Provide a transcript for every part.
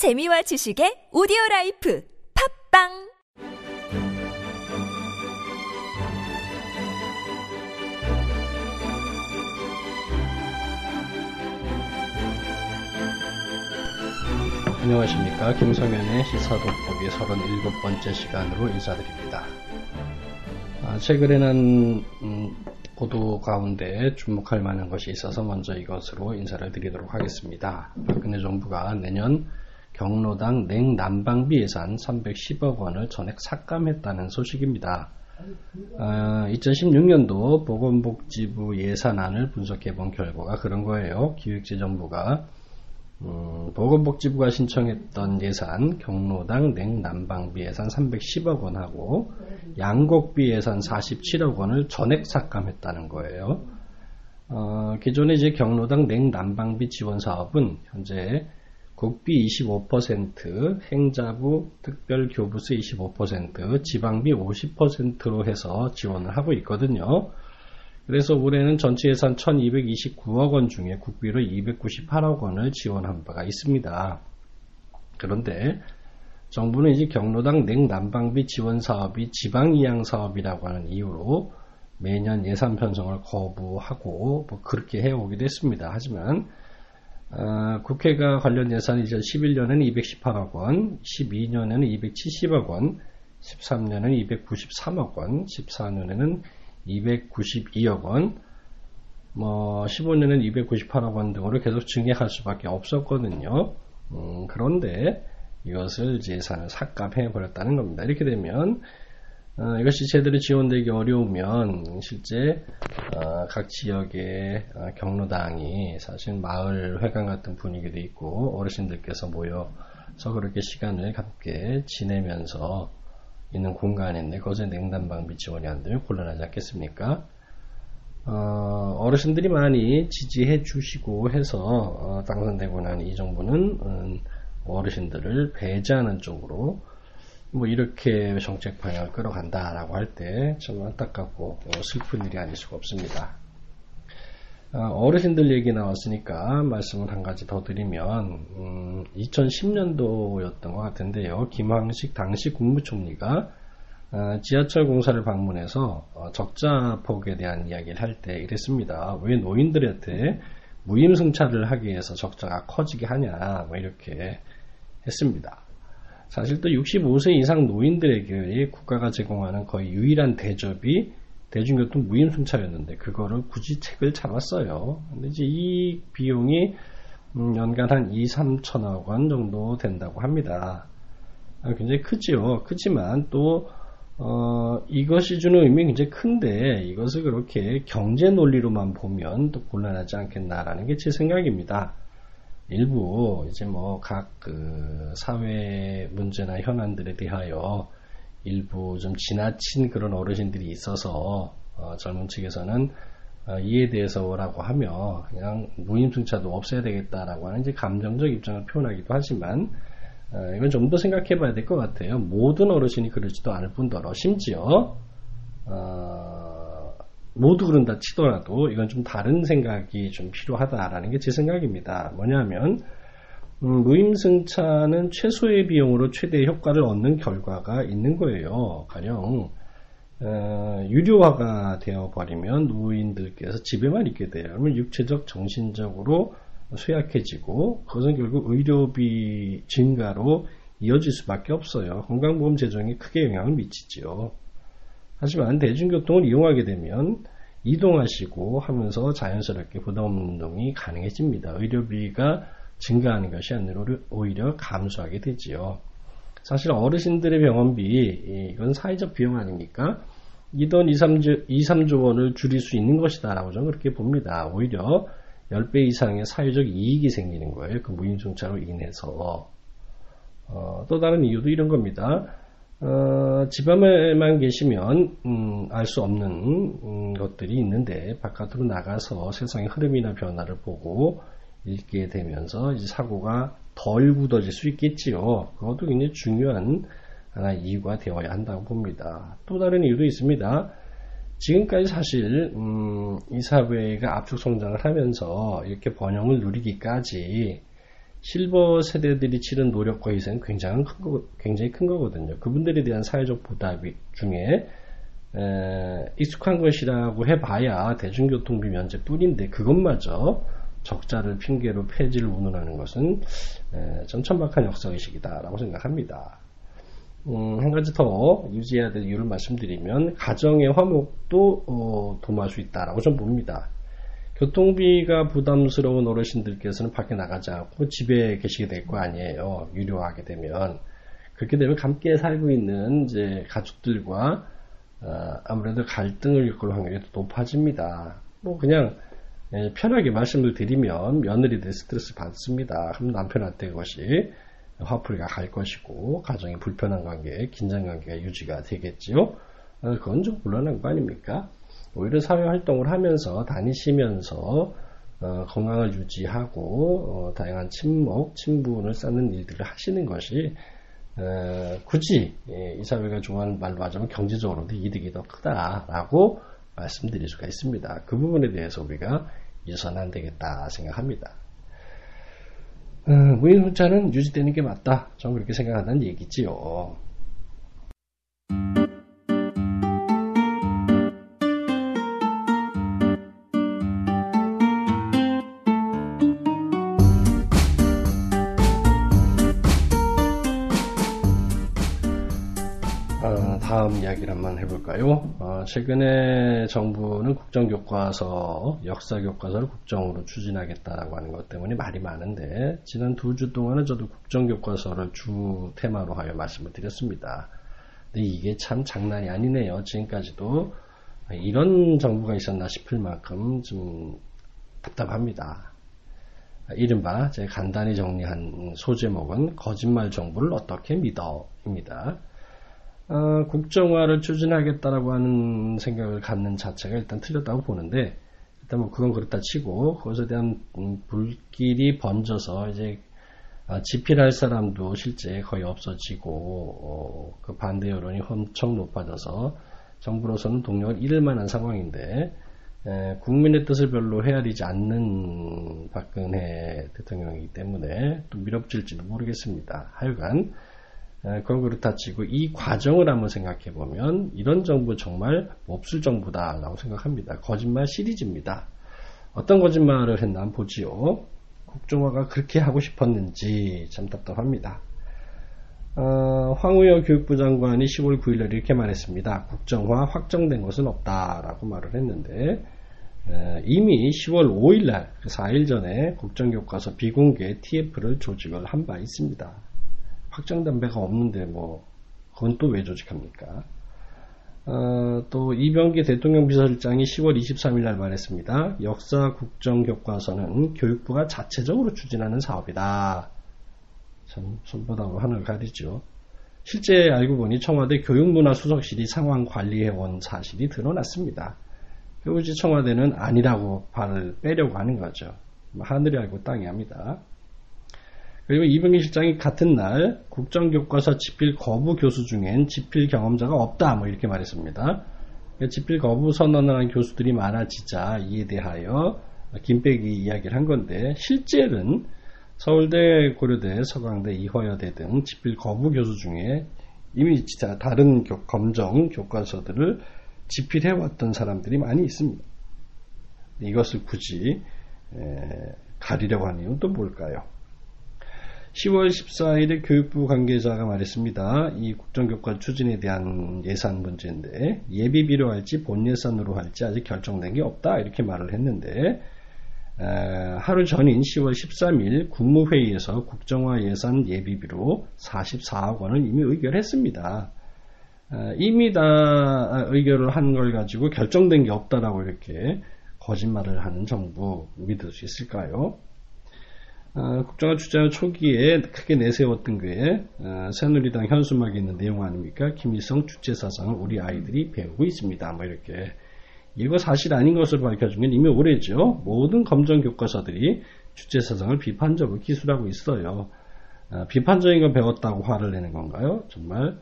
재미와 지식의 오디오 라이프 팟빵 안녕하십니까 김성현의 시사돋보기 37번째 시간으로 인사드립니다. 아, 최근에는 음, 보도 가운데 주목할 만한 것이 있어서 먼저 이것으로 인사를 드리도록 하겠습니다. 박근혜 정부가 내년 경로당 냉난방비 예산 310억 원을 전액 삭감했다는 소식입니다. 아, 2016년도 보건복지부 예산안을 분석해 본 결과가 그런 거예요. 기획재정부가 음, 보건복지부가 신청했던 예산 경로당 냉난방비 예산 310억 원하고 양곡비 예산 47억 원을 전액 삭감했다는 거예요. 어, 기존에 이제 경로당 냉난방비 지원 사업은 현재 국비 25%, 행자부 특별교부세 25%, 지방비 50%로 해서 지원을 하고 있거든요. 그래서 올해는 전체 예산 1229억 원 중에 국비로 298억 원을 지원한 바가 있습니다. 그런데 정부는 이제 경로당 냉난방비 지원 사업이 지방 이양 사업이라고 하는 이유로 매년 예산 편성을 거부하고 뭐 그렇게 해오기도 했습니다. 하지만 어, 국회가 관련 예산 2011년에는 218억 원, 12년에는 270억 원, 13년에는 293억 원, 14년에는 292억 원, 뭐 15년에는 298억 원 등으로 계속 증액할 수밖에 없었거든요. 음, 그런데 이것을 예산을 삭감해 버렸다는 겁니다. 이렇게 되면 어, 이것이 제대로 지원되기 어려우면 실제 어, 각 지역의 어, 경로당이 사실 마을 회관 같은 분위기도 있고 어르신들께서 모여서 그렇게 시간을 함께 지내면서 있는 공간인데 거기에 냉난방비 지원이 안 되면 곤란하지 않겠습니까? 어, 르신들이 많이 지지해 주시고 해서 어, 당선되고 난 이 정부는 음, 어르신들을 배제하는 쪽으로 뭐 이렇게 정책 방향을 끌어간다라고 할때좀 안타깝고 어, 슬픈 일이 아닐 수가 없습니다. 어, 르신들 얘기 나왔으니까 말씀을 한 가지 더 드리면 음, 2010년도였던 것 같은데요. 김황식 당시 국무총리가 어, 지하철 공사를 방문해서 어, 적자 폭에 대한 이야기를 할 때 이랬습니다. 왜 노인들한테 무임승차를 하기 위해서 적자가 커지게 하냐 뭐 이렇게 했습니다. 사실 또 65세 이상 노인들에게 국가가 제공하는 거의 유일한 대접이 대중교통 무임승차였는데 그거를 굳이 책을 잡았어요. 근데 이제 이 비용이 음, 연간 한 2, 3천억 원 정도 된다고 합니다. 아, 굉장히 크지요. 크지만 또 어, 이것이 주는 의미가 굉장히 큰데 이것을 그렇게 경제 논리로만 보면 또 곤란하지 않겠나라는 게 제 생각입니다. 일부 이제 뭐 각 그 사회 문제나 현안들에 대하여 일부 좀 지나친 그런 어르신들이 있어서 어, 젊은 측에서는 어, 이에 대해서 뭐라고 하며 그냥 무임승차도 없애야 되겠다라고 하는 이제 감정적 입장을 표현하기도 하지만 어, 이건 좀 더 생각해 봐야 될 것 같아요. 모든 어르신이 그러지도 않을 뿐더러 심지어 어, 모두 그런다 치더라도 이건 좀 다른 생각이 좀 필요하다라는 게 제 생각입니다. 뭐냐면 음, 무임승차는 최소의 비용으로 최대의 효과를 얻는 결과가 있는 거예요. 가령 어, 유료화가 되어 버리면 노인들께서 집에만 있게 돼요. 그러면 육체적, 정신적으로 쇠약해지고 그것은 결국 의료비 증가로 이어질 수밖에 없어요. 건강보험 재정에 크게 영향을 미치죠. 하지만 대중교통을 이용하게 되면 이동하시고 하면서 자연스럽게 부담 운동이 가능해집니다. 의료비가 증가하는 것이 아니라 오히려 감소하게 되지요. 사실 어르신들의 병원비 이건 사회적 비용 아닙니까? 이 돈 2, 3조, 2, 3조 원을 줄일 수 있는 것이다 라고 저는 그렇게 봅니다. 오히려 10배 이상의 사회적 이익이 생기는 거예요. 그 무임승차로 인해서. 어, 또 다른 이유도 이런 겁니다. 어, 집안에만 계시면 음, 알 수 없는 음, 것들이 있는데 바깥으로 나가서 세상의 흐름이나 변화를 보고 읽게 되면서 이제 사고가 덜 굳어질 수 있겠지요. 그것도 굉장히 중요한 하나 이유가 되어야 한다고 봅니다. 또 다른 이유도 있습니다. 지금까지 사실 음, 이 사회가 압축 성장을 하면서 이렇게 번영을 누리기까지 실버 세대들이 치른 노력과 희생은 굉장히 큰, 거, 굉장히 큰 거거든요. 그분들에 대한 사회적 보답 중에 에, 익숙한 것이라고 해봐야 대중교통비 면제뿐인데 그것마저 적자를 핑계로 폐지를 운운하는 것은 에, 전천박한 역사의식이다라고 생각합니다. 음, 한 가지 더 유지해야 될 이유를 말씀드리면 가정의 화목도 어, 도모할 수 있다라고 좀 봅니다. 교통비가 부담스러운 어르신들께서는 밖에 나가지 않고 집에 계시게 될 거 아니에요. 유료하게 되면 그렇게 되면 함께 살고 있는 이제 가족들과 어, 아무래도 갈등을 겪을 확률이 높아집니다. 뭐 그냥 예, 편하게 말씀을 드리면 며느리들 스트레스 받습니다. 그럼 남편한테 그것이 화풀이가 갈 것이고 가정의 불편한 관계, 긴장 관계가 유지가 되겠지요. 어, 그건 좀 곤란한 거 아닙니까? 오히려 사회 활동을 하면서 다니시면서 어, 건강을 유지하고 어, 다양한 친목, 친분을 쌓는 일들을 하시는 것이 어, 굳이 예, 이 사회가 좋아하는 말로 하자면 경제적으로도 이득이 더 크다라고 말씀드릴 수가 있습니다. 그 부분에 대해서 우리가 유선 안 되겠다 생각합니다. 어, 무인 혼자는 유지되는 게 맞다. 저는 그렇게 생각한다는 얘기지요. 한번 해볼까요? 어, 최근에 정부는 국정교과서, 역사교과서를 국정으로 추진하겠다라고 하는 것 때문에 말이 많은데, 지난 두 주 동안은 저도 국정교과서를 주 테마로 하여 말씀을 드렸습니다. 근데 이게 참 장난이 아니네요. 지금까지도 이런 정부가 있었나 싶을 만큼 좀 답답합니다. 이른바 제가 간단히 정리한 소제목은 거짓말 정부를 어떻게 믿어입니다. 어, 국정화를 추진하겠다라고 하는 생각을 갖는 자체가 일단 틀렸다고 보는데 일단 뭐 그건 그렇다 치고 그것에 대한 음, 불길이 번져서 이제 아, 집필할 사람도 실제 거의 없어지고 어, 그 반대 여론이 엄청 높아져서 정부로서는 동력을 잃을 만한 상황인데 에, 국민의 뜻을 별로 헤아리지 않는 박근혜 대통령이기 때문에 또 밀어붙일지도 모르겠습니다. 하여간 그건 그렇다 치고 이 과정을 한번 생각해 보면 이런 정부 정말 몹쓸 정부다라고 생각합니다. 거짓말 시리즈입니다. 어떤 거짓말을 했나 보지요. 국정화가 그렇게 하고 싶었는지 참 답답합니다. 어, 황우여 교육부 장관이 10월 9일날 이렇게 말했습니다. 국정화 확정된 것은 없다라고 말을 했는데 에, 이미 10월 5일날 4일 그 전에 국정교과서 비공개 TF를 조직을 한 바 있습니다. 확정된 배가 없는데 뭐 그건 또 왜 조직합니까? 어, 또 이병기 대통령 비서실장이 10월 23일 날 말했습니다. 역사 국정 교과서는 교육부가 자체적으로 추진하는 사업이다. 참 손바닥으로 하늘을 가리죠. 실제 알고 보니 청와대 교육문화수석실이 상황 관리해온 사실이 드러났습니다. 그우지 청와대는 아니라고 발을 빼려고 하는 거죠. 뭐 하늘이 알고 땅이 합니다. 그리고 이병기 실장이 같은 날 국정교과서 집필 거부 교수 중엔 집필 경험자가 없다 뭐 이렇게 말했습니다. 집필 거부 선언을 한 교수들이 많아지자 이에 대하여 김백이 이야기를 한 건데 실제는 서울대, 고려대, 서강대, 이화여대 등 집필 거부 교수 중에 이미 진짜 다른 교, 검정 교과서들을 집필해왔던 사람들이 많이 있습니다. 이것을 굳이 에, 가리려고 하는 이유는 또 뭘까요? 10월 14일에 교육부 관계자가 말했습니다. 이 국정교과 추진에 대한 예산 문제인데 예비비로 할지 본 예산으로 할지 아직 결정된 게 없다 이렇게 말을 했는데 하루 전인 10월 13일 국무회의에서 국정화 예산 예비비로 44억 원을 이미 의결했습니다. 이미 다 의결을 한 걸 가지고 결정된 게 없다라고 이렇게 거짓말을 하는 정부 믿을 수 있을까요? 어, 국정화 추진 초기에 크게 내세웠던 게 어, 새누리당 현수막에 있는 내용 아닙니까? 김일성 주체 사상을 우리 아이들이 배우고 있습니다. 뭐 이렇게 이거 사실 아닌 것을 밝혀준 건 이미 오래죠. 모든 검정 교과서들이 주체 사상을 비판적으로 기술하고 있어요. 어, 비판적인 걸 배웠다고 화를 내는 건가요? 정말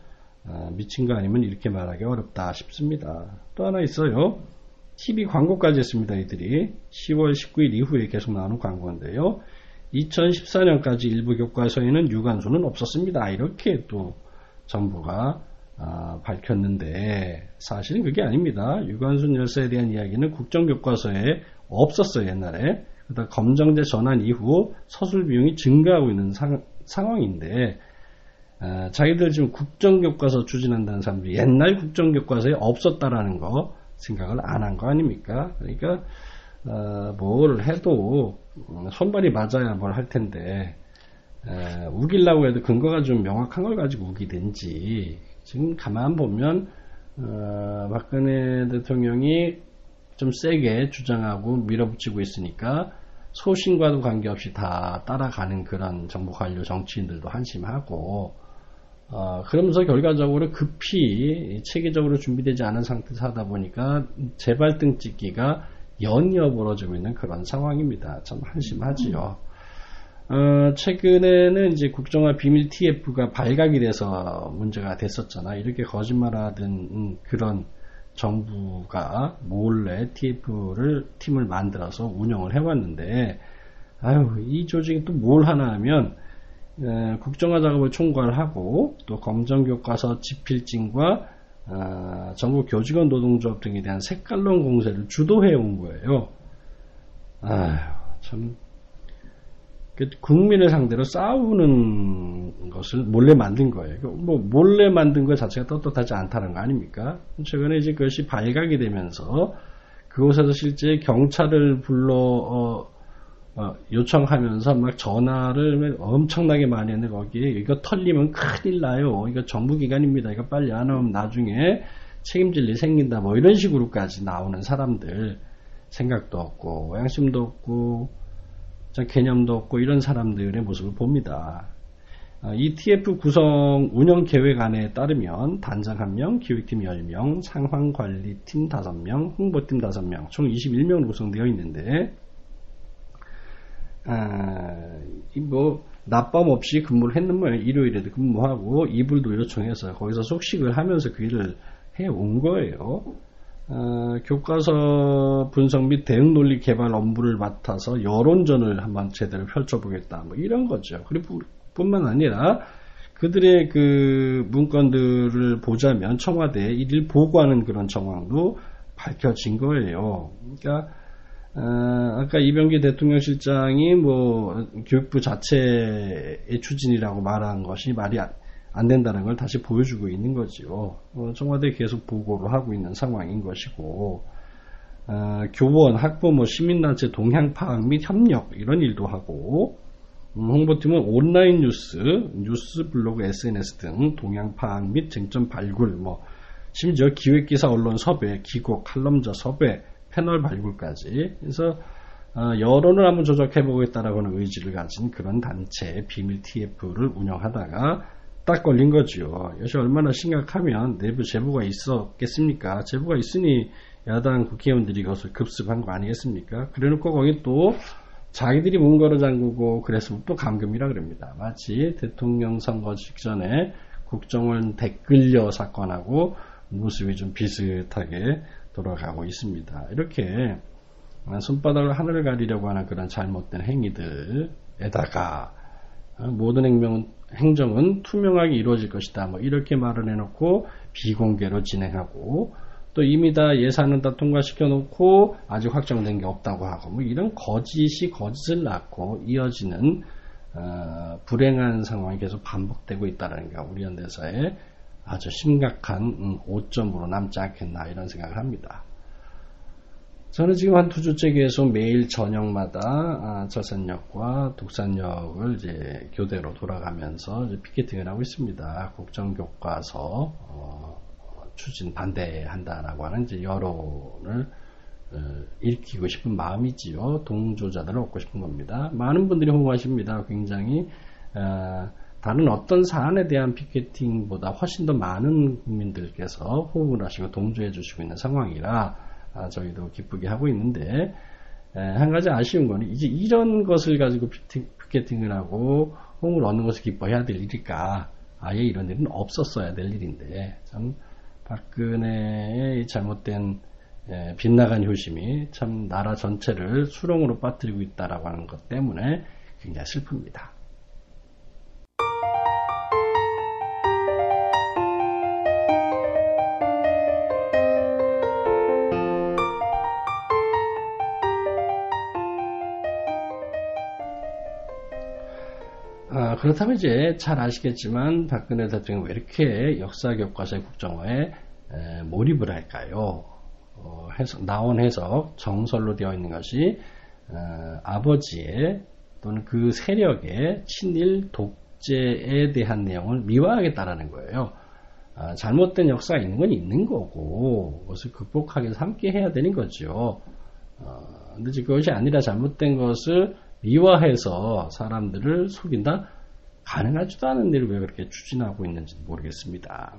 어, 미친 거 아니면 이렇게 말하기 어렵다 싶습니다. 또 하나 있어요. TV 광고까지 했습니다. 이들이 10월 19일 이후에 계속 나오는 광고인데요. 2014년까지 일부 교과서에는 유관수는 없었습니다. 이렇게 또 정부가 어, 밝혔는데 사실은 그게 아닙니다. 유관순 열사에 대한 이야기는 국정교과서에 없었어요 옛날에. 그러다 검정제 전환 이후 서술 비용이 증가하고 있는 상, 상황인데 어, 자기들 지금 국정교과서 추진한다는 사람들이 옛날 국정교과서에 없었다라는 거 생각을 안 한 거 아닙니까? 그러니까 어, 뭘 해도 손발이 맞아야 뭘 할 텐데 에, 우기려고 해도 근거가 좀 명확한 걸 가지고 우기든지 지금 가만 보면 어, 박근혜 대통령이 좀 세게 주장하고 밀어붙이고 있으니까 소신과도 관계없이 다 따라가는 그런 정부 관료 정치인들도 한심하고 어, 그러면서 결과적으로 급히 체계적으로 준비되지 않은 상태에서 하다 보니까 재발등 찍기가 연이어 벌어지고 있는 그런 상황입니다. 참 한심하지요. 어, 최근에는 이제 국정화 비밀 TF가 발각이 돼서 문제가 됐었잖아. 이렇게 거짓말하던 그런 정부가 몰래 TF를 팀을 만들어서 운영을 해왔는데, 아유 이 조직이 또 뭘 하나 하면 에, 국정화 작업을 총괄하고 또 검정 교과서 집필진과 어, 전국 교직원 노동조합 등에 대한 색깔론 공세를 주도해 온 거예요. 아휴 참그 국민을 상대로 싸우는 것을 몰래 만든 거예요. 그뭐 몰래 만든 것 자체가 떳떳하지 않다는 거 아닙니까? 최근에 이제 그것이 발각이 되면서 그곳에서 실제 경찰을 불러 어, 어, 요청하면서 막 전화를 엄청나게 많이 했는데 거기에 이거 털리면 큰일 나요. 이거 정부기관입니다. 이거 빨리 안 하면 나중에 책임질 일 생긴다. 뭐 이런 식으로까지 나오는 사람들 생각도 없고 양심도 없고 개념도 없고 이런 사람들의 모습을 봅니다. ETF 구성 운영 계획 안에 따르면 단장 1명, 기획팀 10명, 상황관리팀 5명, 홍보팀 5명, 총 21명으로 구성되어 있는데 아, 뭐 낮밤 없이 근무를 했는 모양 일요일에도 근무하고 이불도 요청해서 거기서 속식을 하면서 그 일을 해 온 거예요. 어, 교과서 분석 및 대응 논리 개발 업무를 맡아서 여론전을 한번 제대로 펼쳐보겠다. 뭐 이런 거죠. 그리고 뿐만 아니라 그들의 그 문건들을 보자면 청와대에 일일 보고하는 그런 정황도 밝혀진 거예요. 그러니까 어, 아까 이병기 대통령 실장이 뭐 교육부 자체의 추진이라고 말한 것이 말이 안, 안 된다는 걸 다시 보여주고 있는 거지요. 어, 청와대 계속 보고를 하고 있는 상황인 것이고 어, 교원, 학부모, 시민단체 동향 파악 및 협력 이런 일도 하고 음, 홍보팀은 온라인 뉴스, 뉴스 블로그, SNS 등 동향 파악 및 쟁점 발굴, 뭐 심지어 기획기사 언론 섭외, 기고, 칼럼자 섭외, 패널 발굴까지 그래서 어, 여론을 한번 조작해 보겠다라고 하는 의지를 가진 그런 단체 비밀 TF를 운영하다가 딱 걸린 거죠. 이것이 얼마나 심각하면 내부 제보가 있었겠습니까? 제보가 있으니 야당 국회의원들이 그것을 급습한 거 아니겠습니까? 그래 놓고 거기 또 자기들이 문거로 잠그고 그랬으면 또 감금이라 그럽니다. 마치 대통령 선거 직전에 국정원 댓글녀 사건하고 모습이 좀 비슷하게 돌아가고 있습니다. 이렇게 손바닥을 하늘을 가리려고 하는 그런 잘못된 행위들에다가 모든 행명은, 행정은 투명하게 이루어질 것이다. 뭐 이렇게 말을 해놓고 비공개로 진행하고 또 이미 다 예산은 다 통과시켜 놓고 아직 확정된 게 없다고 하고 뭐 이런 거짓이 거짓을 낳고 이어지는 어, 불행한 상황이 계속 반복되고 있다는 게 우리 현대사의 아주 심각한 음, 오점으로 남지 않겠나 이런 생각을 합니다. 저는 지금 한 두 주째 계속 매일 저녁마다 아, 철산역과 독산역을 이제 교대로 돌아가면서 이제 피켓팅을 하고 있습니다. 국정 교과서 어, 추진 반대한다라고 하는 이제 여론을 어, 일으키고 싶은 마음이지요. 동조자들을 얻고 싶은 겁니다. 많은 분들이 호응하십니다. 굉장히 어, 다른 어떤 사안에 대한 피켓팅보다 훨씬 더 많은 국민들께서 호응을 하시고 동조해 주시고 있는 상황이라 아, 저희도 기쁘게 하고 있는데 한 가지 아쉬운 거는 이제 이런 것을 가지고 피켓팅 을 하고 호응을 얻는 것을 기뻐해야 될 일일까 아예 이런 일은 없었어야 될 일인데 참 박근혜의 잘못된 빗나간 효심이 참 나라 전체를 수렁으로 빠뜨리고 있다라고 하는 것 때문에 굉장히 슬픕니다. 그렇다면 이제 잘 아시겠지만 박근혜 대통령이 왜 이렇게 역사 교과서의 국정화에 에, 몰입을 할까요? 어, 해석, 나온 해석 정설로 되어 있는 것이 어, 아버지의 또는 그 세력의 친일 독재에 대한 내용을 미화하겠다라는 거예요. 아, 잘못된 역사가 있는 건 있는 거고 그것을 극복하기 위해서 함께 해야 되는 거죠. 어, 근데 그것이 아니라 잘못된 것을 미화해서 사람들을 속인다? 가능하지도 않은 일을 왜 그렇게 추진하고 있는지 모르겠습니다.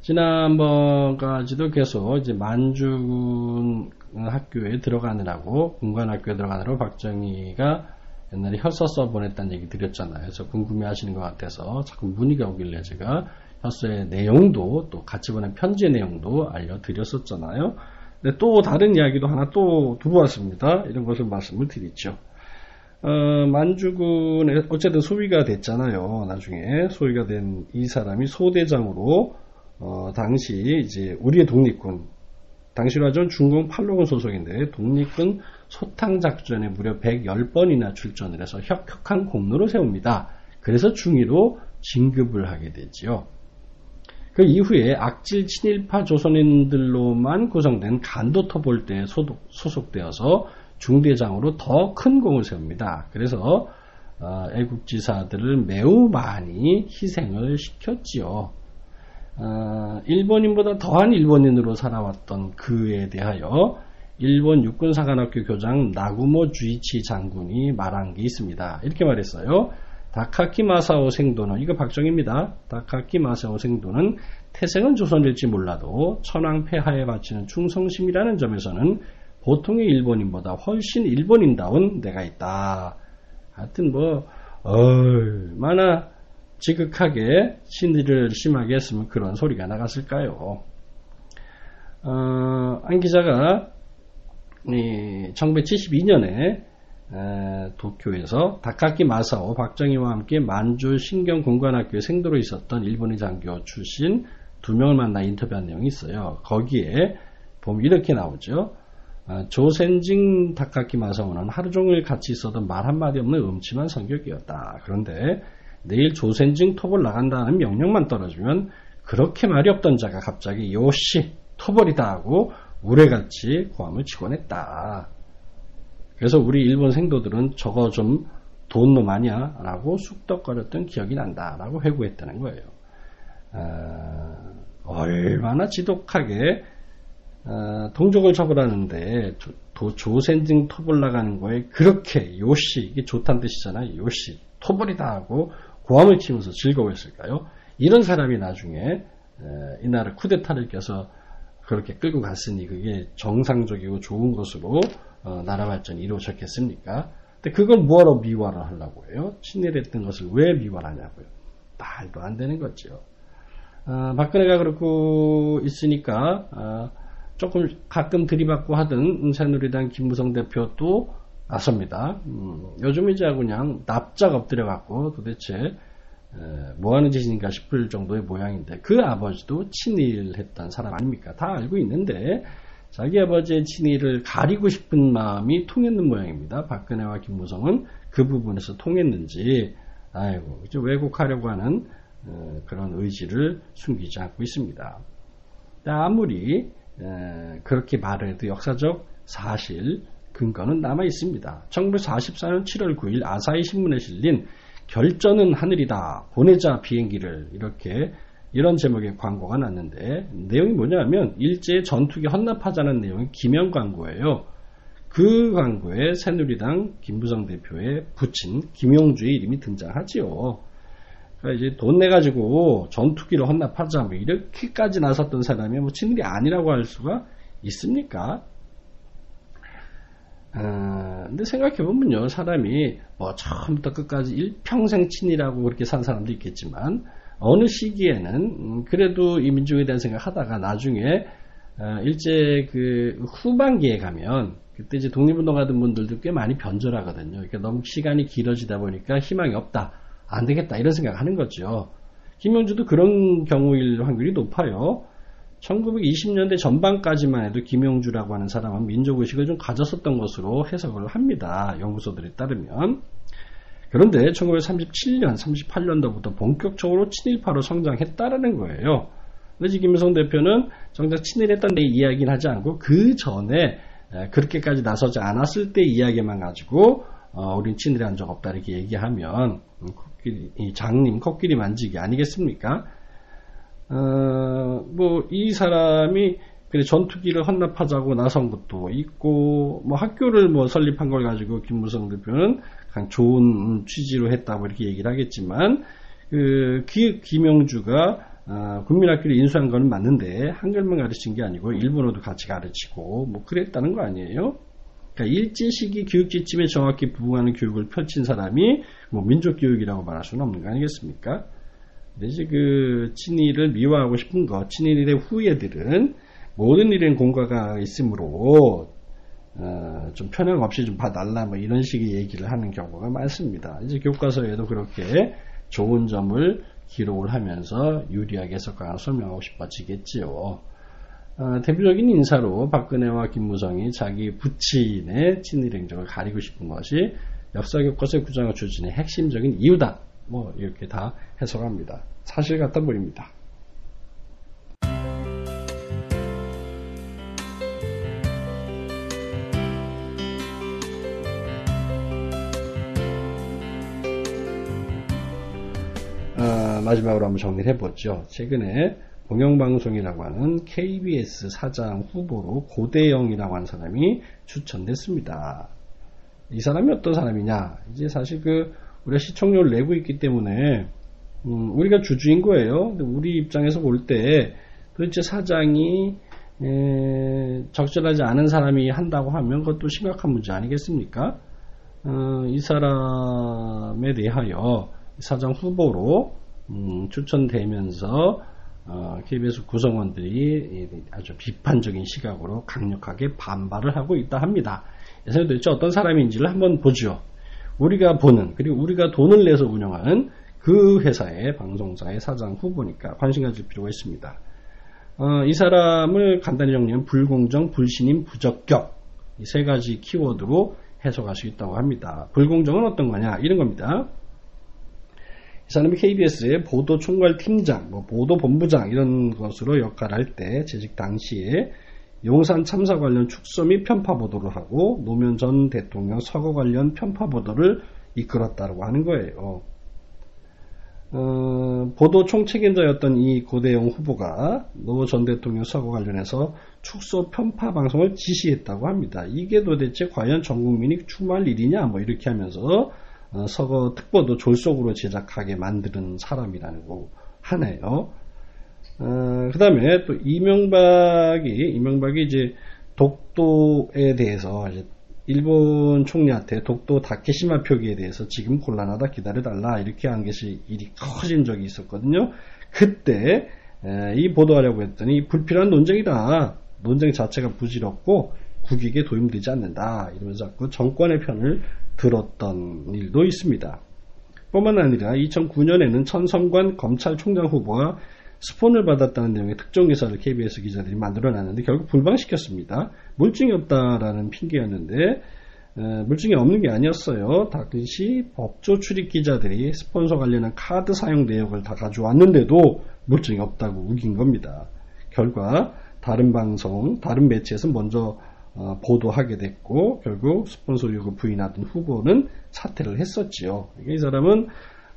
지난번까지도 계속 이제 만주군 학교에 들어가느라고 군관학교에 들어가느라고 박정희가 옛날에 혈서 써 보냈다는 얘기 드렸잖아요. 그래서 궁금해 하시는 것 같아서 자꾸 문의가 오길래 제가 혈서의 내용도 또 같이 보낸 편지의 내용도 알려드렸었잖아요. 근데 또 다른 이야기도 하나 또 들어왔습니다. 이런 것을 말씀을 드리죠. 어, 만주군에 어쨌든 소위가 됐잖아요. 나중에 소위가 된 이 사람이 소대장으로 어, 당시 이제 우리의 독립군 당시로 하자면 중공 8로군 소속인데 독립군 소탕 작전에 무려 110번이나 출전을 해서 혁혁한 공로를 세웁니다. 그래서 중위로 진급을 하게 되지요. 그 이후에 악질 친일파 조선인들로만 구성된 간도터볼대에 소속되어서 중대장으로 더 큰 공을 세웁니다. 그래서 어, 애국지사들을 매우 많이 희생을 시켰지요. 어, 일본인보다 더한 일본인으로 살아왔던 그에 대하여 일본 육군사관학교 교장 나구모 주이치 장군이 말한 게 있습니다. 이렇게 말했어요. 다카키 마사오 생도는 이거 박정입니다. 다카키 마사오 생도는 태생은 조선일지 몰라도 천황 폐하에 바치는 충성심이라는 점에서는 보통의 일본인보다 훨씬 일본인다운 내가 있다. 하여튼 뭐 얼마나 지극하게 신의를 심하게 했으면 그런 소리가 나갔을까요? 어, 안 기자가 1972년에 도쿄에서 다카키 마사오 박정희와 함께 만주 신경공관학교에 생도로 있었던 일본의 장교 출신 두 명을 만나 인터뷰한 내용이 있어요. 거기에 보면 이렇게 나오죠. 아, 조센징 다카키 마사오는 하루 종일 같이 있어도 말 한마디 없는 음침한 성격이었다. 그런데 내일 조센징 톱을 나간다는 명령만 떨어지면 그렇게 말이 없던 자가 갑자기 요시 토벌이다 하고 우레같이 고함을 치곤 했다. 그래서 우리 일본 생도들은 저거 좀 돈놈 아니야? 라고 쑥덕거렸던 기억이 난다. 라고 회고했다는 거예요. 어, 얼마나 지독하게 어, 동족을 처벌하는데 조, 조센징 토벌 나가는 거에 그렇게 요시 이게 좋다는 뜻이잖아요. 요시 토벌이다 하고 고함을 치면서 즐거워했을까요? 이런 사람이 나중에 에, 이 나라 쿠데타를 껴서 그렇게 끌고 갔으니 그게 정상적이고 좋은 것으로 어, 나라 발전이 이루어졌겠습니까? 근데 그걸 뭐하러 미화를 하려고 해요? 친일했던 것을 왜 미화하냐고요? 말도 안 되는 거죠. 어, 박근혜가 그렇고 있으니까 어, 조금 가끔 들이받고 하던 새누리당 김무성 대표도 나섭니다. 음, 요즘 이제 그냥 납작 엎드려갖고 도대체 에, 뭐 하는 짓인가 싶을 정도의 모양인데 그 아버지도 친일했던 사람 아닙니까? 다 알고 있는데 자기 아버지의 친일을 가리고 싶은 마음이 통했는 모양입니다. 박근혜와 김무성은 그 부분에서 통했는지 아이고 왜곡하려고 하는 어, 그런 의지를 숨기지 않고 있습니다. 아무리 그렇게 말을 해도 역사적 사실 근거는 남아 있습니다. 1944년 7월 9일 아사히 신문에 실린 결전은 하늘이다 보내자 비행기를 이렇게 이런 제목의 광고가 났는데 내용이 뭐냐면 일제의 전투기 헌납하자는 내용의 기명 광고예요. 그 광고에 새누리당 김부성 대표의 부친 김용주의 이름이 등장하지요. 그러니까 이제 돈 내가지고 전투기를 헌납하자 뭐 이렇게까지 나섰던 사람이 뭐 친일이 아니라고 할 수가 있습니까? 아, 근데 생각해보면요, 사람이 뭐 처음부터 끝까지 일평생 친이라고 그렇게 산 사람도 있겠지만, 어느 시기에는, 음, 그래도 이 민족에 대한 생각 하다가 나중에, 어, 일제 그 후반기에 가면 그때 이제 독립운동 하던 분들도 꽤 많이 변절하거든요. 그러니까 너무 시간이 길어지다 보니까 희망이 없다, 안 되겠다 이런 생각하는 거죠. 김영주도 그런 경우일 확률이 높아요. 1920년대 전반까지만 해도 김영주라고 하는 사람은 민족의식을 좀 가졌었던 것으로 해석을 합니다. 연구소들에 따르면. 그런데 1937년, 38년도부터 본격적으로 친일파로 성장했다라는 거예요. 근데 김일성 대표는 정작 친일했던 데 이야기는 하지 않고 그 전에 그렇게까지 나서지 않았을 때 이야기만 가지고 어, 우린 친일한 적 없다 이렇게 얘기하면 음, 이 장님 코끼리 만지기 아니겠습니까? 어, 뭐 이 사람이 그래 전투기를 헌납하자고 나선 것도 있고 뭐 학교를 뭐 설립한 걸 가지고 김무성 대표는 강 좋은 취지로 했다고 이렇게 얘기를 하겠지만 그 김영주가 어, 국민학교를 인수한 건 맞는데 한글만 가르친 게 아니고 일본어도 같이 가르치고 뭐 그랬다는 거 아니에요? 그러니까 일제 시기 교육 지침에 정확히 부응하는 교육을 펼친 사람이 뭐 민족 교육이라고 말할 수는 없는 거 아니겠습니까? 근데 이제 그 친일을 미화하고 싶은 것, 친일의 후예들은 모든 일엔 공과가 있으므로 어, 좀 편향 없이 좀 봐달라 뭐 이런 식의 얘기를 하는 경우가 많습니다. 이제 교과서에도 그렇게 좋은 점을 기록을 하면서 유리하게 해석하고 설명하고 싶어지겠지요. 어, 대표적인 인사로 박근혜와 김무성이 자기 부친의 친일 행적을 가리고 싶은 것이 역사 교과서 구장을 추진의 핵심적인 이유다. 뭐 이렇게 다 해석합니다. 사실 같아 보입니다. 어, 마지막으로 한번 정리를 해보죠. 최근에 공영방송이라고 하는 KBS 사장 후보로 고대영이라고 하는 사람이 추천됐습니다. 이 사람이 어떤 사람이냐? 이제 사실 그 우리가 시청률을 내고 있기 때문에 음, 우리가 주주인 거예요. 우리 입장에서 볼 때 도대체 사장이 에, 적절하지 않은 사람이 한다고 하면 그것도 심각한 문제 아니겠습니까? 어, 이 사람에 대하여 사장 후보로 음, 추천되면서 어, KBS 구성원들이 아주 비판적인 시각으로 강력하게 반발을 하고 있다 합니다. 그래서 도대체 어떤 사람인지를 한번 보죠. 우리가 보는 그리고 우리가 돈을 내서 운영하는 그 회사의 방송사의 사장 후보니까 관심 가질 필요가 있습니다. 어, 이 사람을 간단히 정리하면 불공정, 불신임, 부적격 이 세 가지 키워드로 해석할 수 있다고 합니다. 불공정은 어떤 거냐 이런 겁니다. 이 사람이 KBS의 보도 총괄 팀장, 뭐 보도 본부장 이런 것으로 역할을 할 때 재직 당시에 용산 참사 관련 축소 및 편파 보도를 하고 노무현 전 대통령 서거 관련 편파 보도를 이끌었다고 하는 거예요. 어, 보도 총책임자였던 이 고대영 후보가 노 전 대통령 서거 관련해서 축소 편파 방송을 지시했다고 합니다. 이게 도대체 과연 전 국민이 추모할 일이냐 뭐 이렇게 하면서 어, 서거 특보도 졸속으로 제작하게 만드는 사람이라는 거 하네요. 어, 그 다음에 또 이명박이, 이명박이 이제 독도에 대해서 이제 일본 총리한테 독도 다케시마 표기에 대해서 지금 곤란하다 기다려달라 이렇게 한 것이 일이 커진 적이 있었거든요. 그때 에, 이 보도하려고 했더니 불필요한 논쟁이다. 논쟁 자체가 부질없고 국익에 도움되지 않는다. 이러면서 자꾸 정권의 편을 들었던 일도 있습니다. 뿐만 아니라 2009년에는 천성관 검찰총장 후보가 스폰을 받았다는 내용의 특정 기사를 KBS 기자들이 만들어놨는데 결국 불방시켰습니다. 물증이 없다라는 핑계였는데 에, 물증이 없는 게 아니었어요. 당시 법조 출입 기자들이 스폰서 관련한 카드 사용 내역을 다 가져왔는데도 물증이 없다고 우긴 겁니다. 결과 다른 방송, 다른 매체에서 먼저 어, 보도하게 됐고 결국 스폰서 의혹을 부인하던 후보는 사퇴를 했었지요. 이 사람은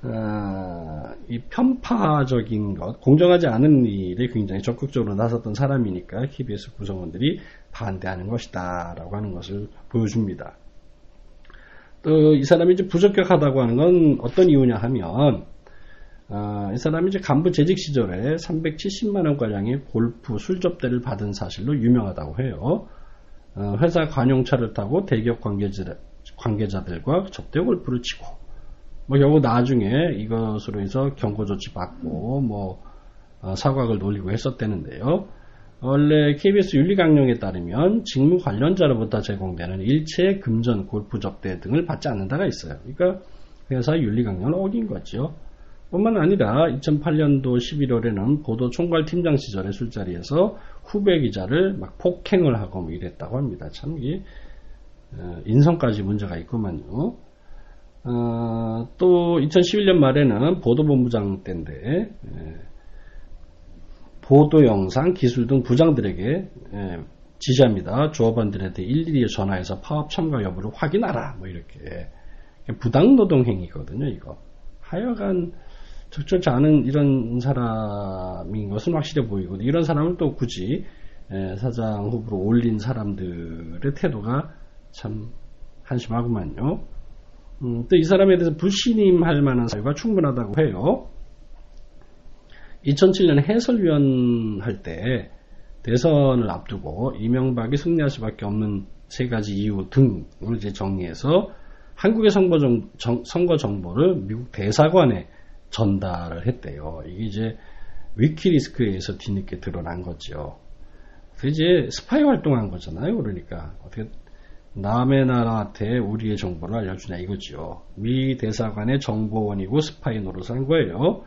어, 이 편파적인 것, 공정하지 않은 일에 굉장히 적극적으로 나섰던 사람이니까 KBS 구성원들이 반대하는 것이다 라고 하는 것을 보여줍니다. 또 이 사람이 이제 부적격하다고 하는 건 어떤 이유냐 하면 어, 이 사람이 이제 간부 재직 시절에 370만 원 가량의 골프 술접대를 받은 사실로 유명하다고 해요. 어, 회사 관용차를 타고 대기업 관계자, 관계자들과 접대 골프를 치고 뭐 결국 나중에 이것으로 해서 경고 조치 받고 뭐 어, 사과를 놀리고 했었대는데요. 원래 KBS 윤리강령에 따르면 직무 관련자로부터 제공되는 일체 금전, 골프 접대 등을 받지 않는다가 있어요. 그러니까 회사 윤리강령을 어긴 거죠. 뿐만 아니라 2008년도 11월에는 보도 총괄팀장 시절의 술자리에서 후배 기자를 막 폭행을 하고 뭐 이랬다고 합니다. 참 이게 어, 인성까지 문제가 있구만요. 어, 또 2011년 말에는 보도본부장 때인데 예, 보도 영상, 기술 등 부장들에게 예, 지시합니다. 조합원들한테 일일이 전화해서 파업 참가 여부를 확인하라. 뭐 이렇게 부당노동 행위거든요. 이거 하여간 적절치 않은 이런 사람인 것은 확실해 보이고 이런 사람을 또 굳이 예, 사장 후보로 올린 사람들의 태도가 참 한심하구만요. 음, 또 이 사람에 대해서 불신임할 만한 사유가 충분하다고 해요. 2007년 해설위원 할 때 대선을 앞두고 이명박이 승리할 수밖에 없는 세 가지 이유 등을 이제 정리해서 한국의 선거, 정, 정, 선거 정보를 미국 대사관에 전달을 했대요. 이게 이제 위키리스크에 의해서 뒤늦게 드러난 거죠. 이제 스파이 활동한 거잖아요. 그러니까 어떻게 남의 나라한테 우리의 정보를 알려주냐 이거죠. 미 대사관의 정보원이고 스파이 노릇을 한 거예요.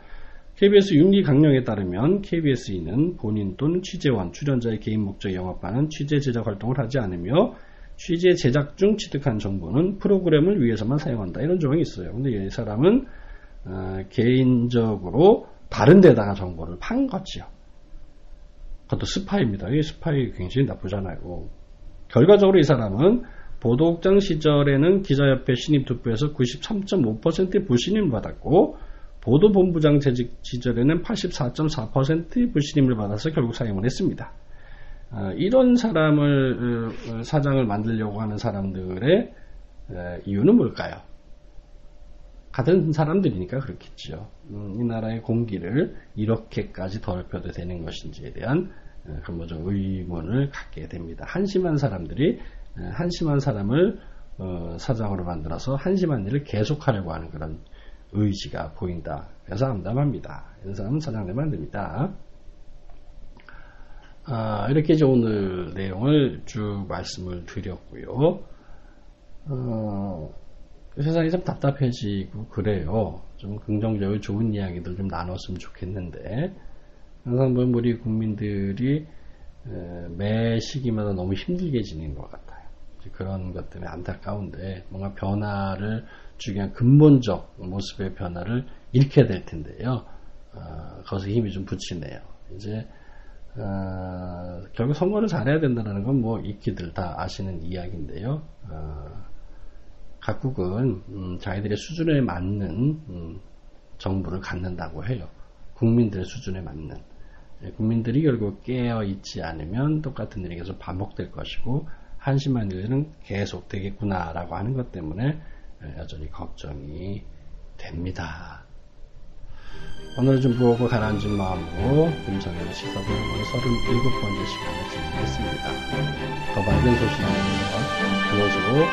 KBS 윤리 강령에 따르면 KBS인은 본인 또는 취재원, 출연자의 개인 목적 영업하는 취재 제작 활동을 하지 않으며 취재 제작 중 취득한 정보는 프로그램을 위해서만 사용한다. 이런 조항이 있어요. 근데 이 사람은 어, 개인적으로 다른 데다가 정보를 판 거지요. 그것도 스파이입니다. 이 스파이 굉장히 나쁘잖아요. 결과적으로 이 사람은 보도국장 시절에는 기자협회 신임투표에서 93.5%의 불신임을 받았고 보도본부장 재직 시절에는 84.4%의 불신임을 받아서 결국 사임을 했습니다. 어, 이런 사람을 어, 사장을 만들려고 하는 사람들의 어, 이유는 뭘까요? 같은 사람들이니까 그렇겠죠. 음, 이 나라의 공기를 이렇게까지 더럽혀도 되는 것인지에 대한 근본적 의문을 갖게 됩니다. 한심한 사람들이 한심한 사람을 사장으로 만들어서 한심한 일을 계속하려고 하는 그런 의지가 보인다. 그래서 암담합니다. 이런 사람은 사장 되면 안 됩니다. 아, 이렇게 이제 오늘 내용을 쭉 말씀을 드렸고요. 어, 세상이 좀 답답해지고 그래요. 좀 긍정적으로 좋은 이야기들 좀 나눴으면 좋겠는데 항상 보면 우리 국민들이 매 시기마다 너무 힘들게 지낸 것 같아요. 그런 것 때문에 안타까운데 뭔가 변화를 위한 근본적 모습의 변화를 일으켜야 될 텐데요. 어, 거기서 힘이 좀 붙이네요. 이제 어, 결국 선거를 잘해야 된다는 건 뭐 익히들 다 아시는 이야기인데요. 어, 각국은 음, 자기들의 수준에 맞는 음, 정부를 갖는다고 해요. 국민들의 수준에 맞는. 예, 국민들이 결국 깨어 있지 않으면 똑같은 일이 계속 반복될 것이고 한심한 일은 계속 되겠구나라고 하는 것 때문에 여전히 걱정이 됩니다. 오늘 좀 무엇고 가라앉은 마음으로 김성현의 시사본을 37번째 시간을 진행했습니다. 더 밝은 소식을 그것으로